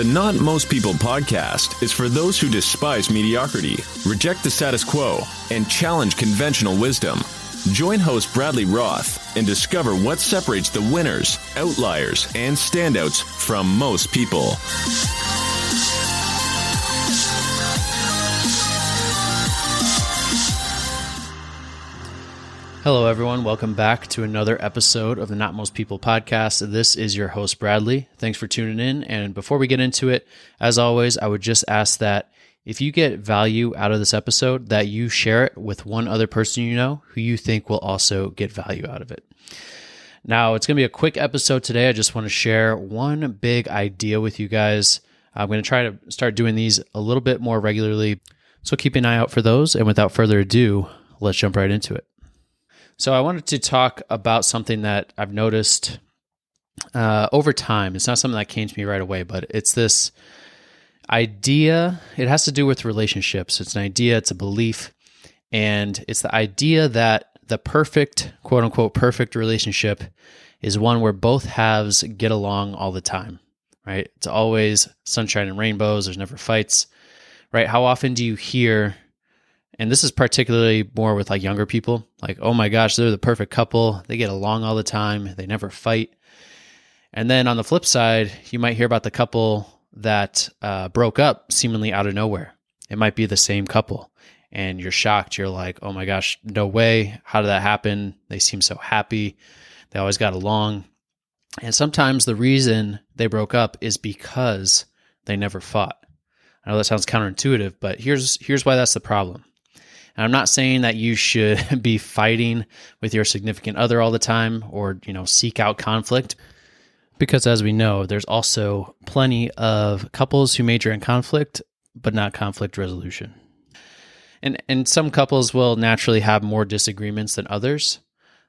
The Not Most People podcast is for those who despise mediocrity, reject the status quo, and challenge conventional wisdom. Join host Bradley Roth and discover what separates the winners, outliers, and standouts from most people. Hello, everyone. Welcome back to another episode of the Not Most People podcast. This is your host, Bradley. Thanks for tuning in. And before we get into it, as always, I would just ask that if you get value out of this episode, that you share it with one other person you know who you think will also get value out of it. Now, it's going to be a quick episode today. I just want to share one big idea with you guys. I'm going to try to start doing these a little bit more regularly. So keep an eye out for those. And without further ado, let's jump right into it. So I wanted to talk about something that I've noticed uh, over time. It's not something that came to me right away, but it's this idea. It has to do with relationships. It's an idea, it's a belief, and it's the idea that the perfect, quote unquote, perfect relationship is one where both halves get along all the time, right? It's always sunshine and rainbows, there's never fights, right? How often do you hear and this is particularly more with like younger people. Like oh my gosh they're the perfect couple. They get along all the time. They never fight. And then on the flip side you might hear about the couple that uh, broke up seemingly out of nowhere. It might be the same couple. And you're shocked. You're like oh my gosh no way. How did that happen? They seem so happy. They always got along. And sometimes the reason they broke up is because they never fought. I know that sounds counterintuitive but here's here's why that's the problem and I'm not saying that you should be fighting with your significant other all the time or, you know, seek out conflict because as we know, there's also plenty of couples who major in conflict but not conflict resolution. And and some couples will naturally have more disagreements than others,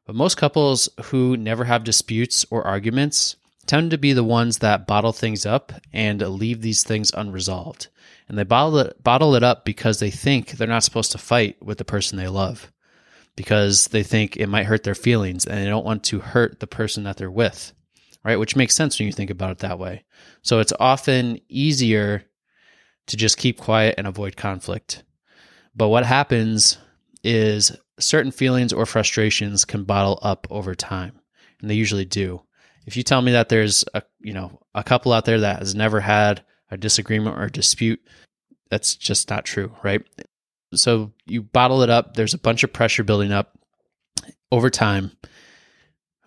but most couples who never have disputes or arguments tend to be the ones that bottle things up and leave these things unresolved and they bottle it, bottle it up because they think they're not supposed to fight with the person they love because they think it might hurt their feelings and they don't want to hurt the person that they're with, right? Which makes sense when you think about it that way. So it's often easier to just keep quiet and avoid conflict. But what happens is certain feelings or frustrations can bottle up over time, and they usually do. If you tell me that there's a you know a couple out there that has never had a disagreement or a dispute, that's just not true, right? So you bottle it up, there's a bunch of pressure building up over time.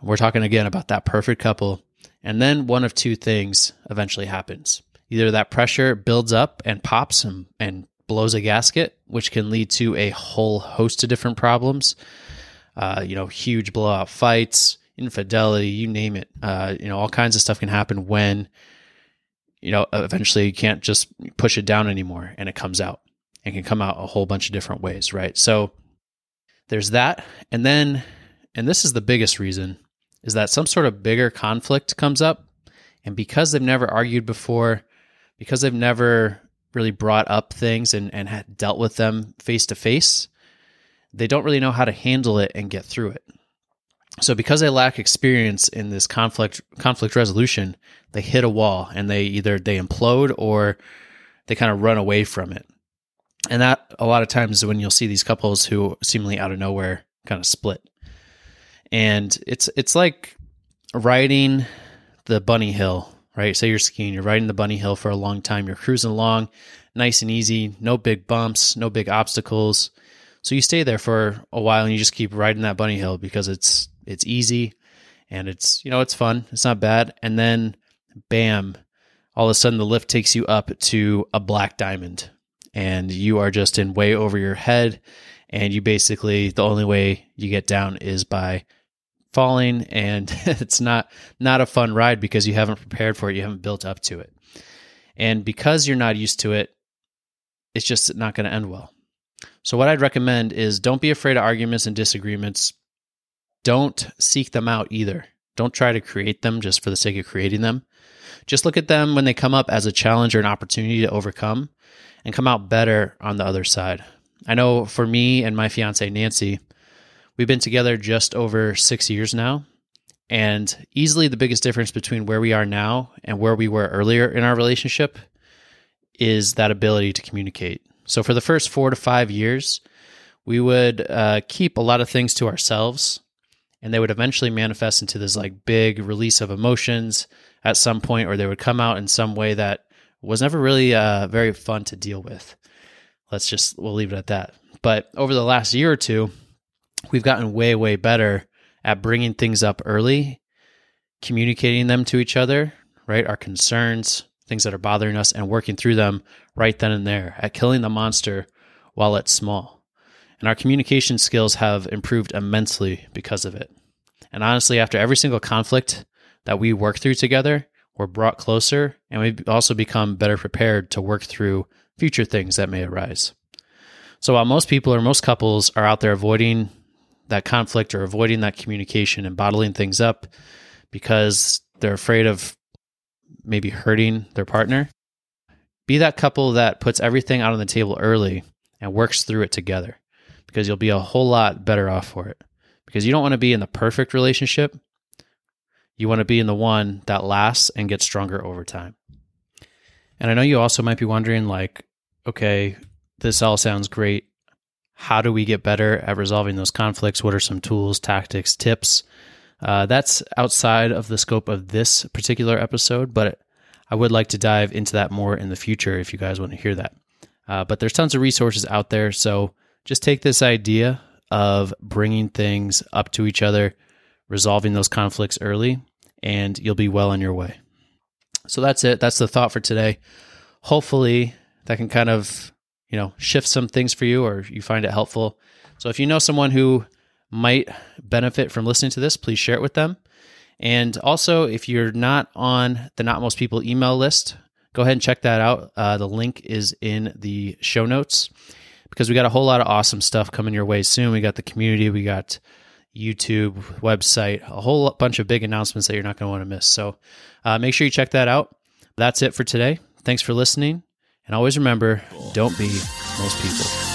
We're talking again about that perfect couple. And then one of two things eventually happens. Either that pressure builds up and pops and, and blows a gasket, which can lead to a whole host of different problems. Uh, you know, huge blowout fights, infidelity, you name it. Uh, you know, all kinds of stuff can happen when you know, eventually you can't just push it down anymore and it comes out and can come out a whole bunch of different ways, right? So there's that. And then, and this is the biggest reason, is that some sort of bigger conflict comes up. And because they've never argued before, because they've never really brought up things and, and dealt with them face to face, they don't really know how to handle it and get through it. So because they lack experience in this conflict conflict resolution, they hit a wall and they either they implode or they kind of run away from it. And that a lot of times when you'll see these couples who seemingly out of nowhere kind of split. And it's it's like riding the bunny hill, right? Say you're skiing, you're riding the bunny hill for a long time, you're cruising along, nice and easy, no big bumps, no big obstacles. So you stay there for a while and you just keep riding that bunny hill because it's it's easy and it's you know it's fun. It's not bad. And then bam, all of a sudden the lift takes you up to a black diamond and you are just in way over your head. And you basically the only way you get down is by falling and it's not not a fun ride because you haven't prepared for it. You haven't built up to it. And because you're not used to it it's just not going to end well. So what i'd recommend is don't be afraid of arguments and disagreements don't seek them out either. Don't try to create them just for the sake of creating them. Just look at them when they come up as a challenge or an opportunity to overcome and come out better on the other side. I know for me and my fiance Nancy, we've been together just over six years now. And easily the biggest difference between where we are now and where we were earlier in our relationship is that ability to communicate. So for the first four to five years, we would uh, keep a lot of things to ourselves and they would eventually manifest into this like big release of emotions at some point or they would come out in some way that was never really uh, very fun to deal with. Let's just we'll leave it at that. But over the last year or two we've gotten way way better at bringing things up early communicating them to each other right? Our concerns things that are bothering us and working through them right then and there at killing the monster while it's small and our communication skills have improved immensely because of it. And honestly, after every single conflict that we work through together, we're brought closer and we also become better prepared to work through future things that may arise. So while most people or most couples are out there avoiding that conflict or avoiding that communication and bottling things up because they're afraid of maybe hurting their partner, be that couple that puts everything out on the table early and works through it together because you'll be a whole lot better off for it. Because you don't want to be in the perfect relationship. You want to be in the one that lasts and gets stronger over time. And I know you also might be wondering, like, okay, this all sounds great. How do we get better at resolving those conflicts? What are some tools, tactics, tips? Uh, that's outside of the scope of this particular episode, but I would like to dive into that more in the future if you guys want to hear that. Uh, but there's tons of resources out there. So just take this idea of bringing things up to each other, resolving those conflicts early, and you'll be well on your way. So that's it. That's the thought for today. Hopefully, that can kind of, you know, shift some things for you or you find it helpful. So if you know someone who might benefit from listening to this, please share it with them. And also, if you're not on the Not Most People email list, go ahead and check that out. Uh, the link is in the show notes because we got a whole lot of awesome stuff coming your way soon. We got the community, we got YouTube, website, a whole bunch of big announcements that you're not going to want to miss. So uh, make sure you check that out. That's it for today. Thanks for listening. And always remember don't be most people.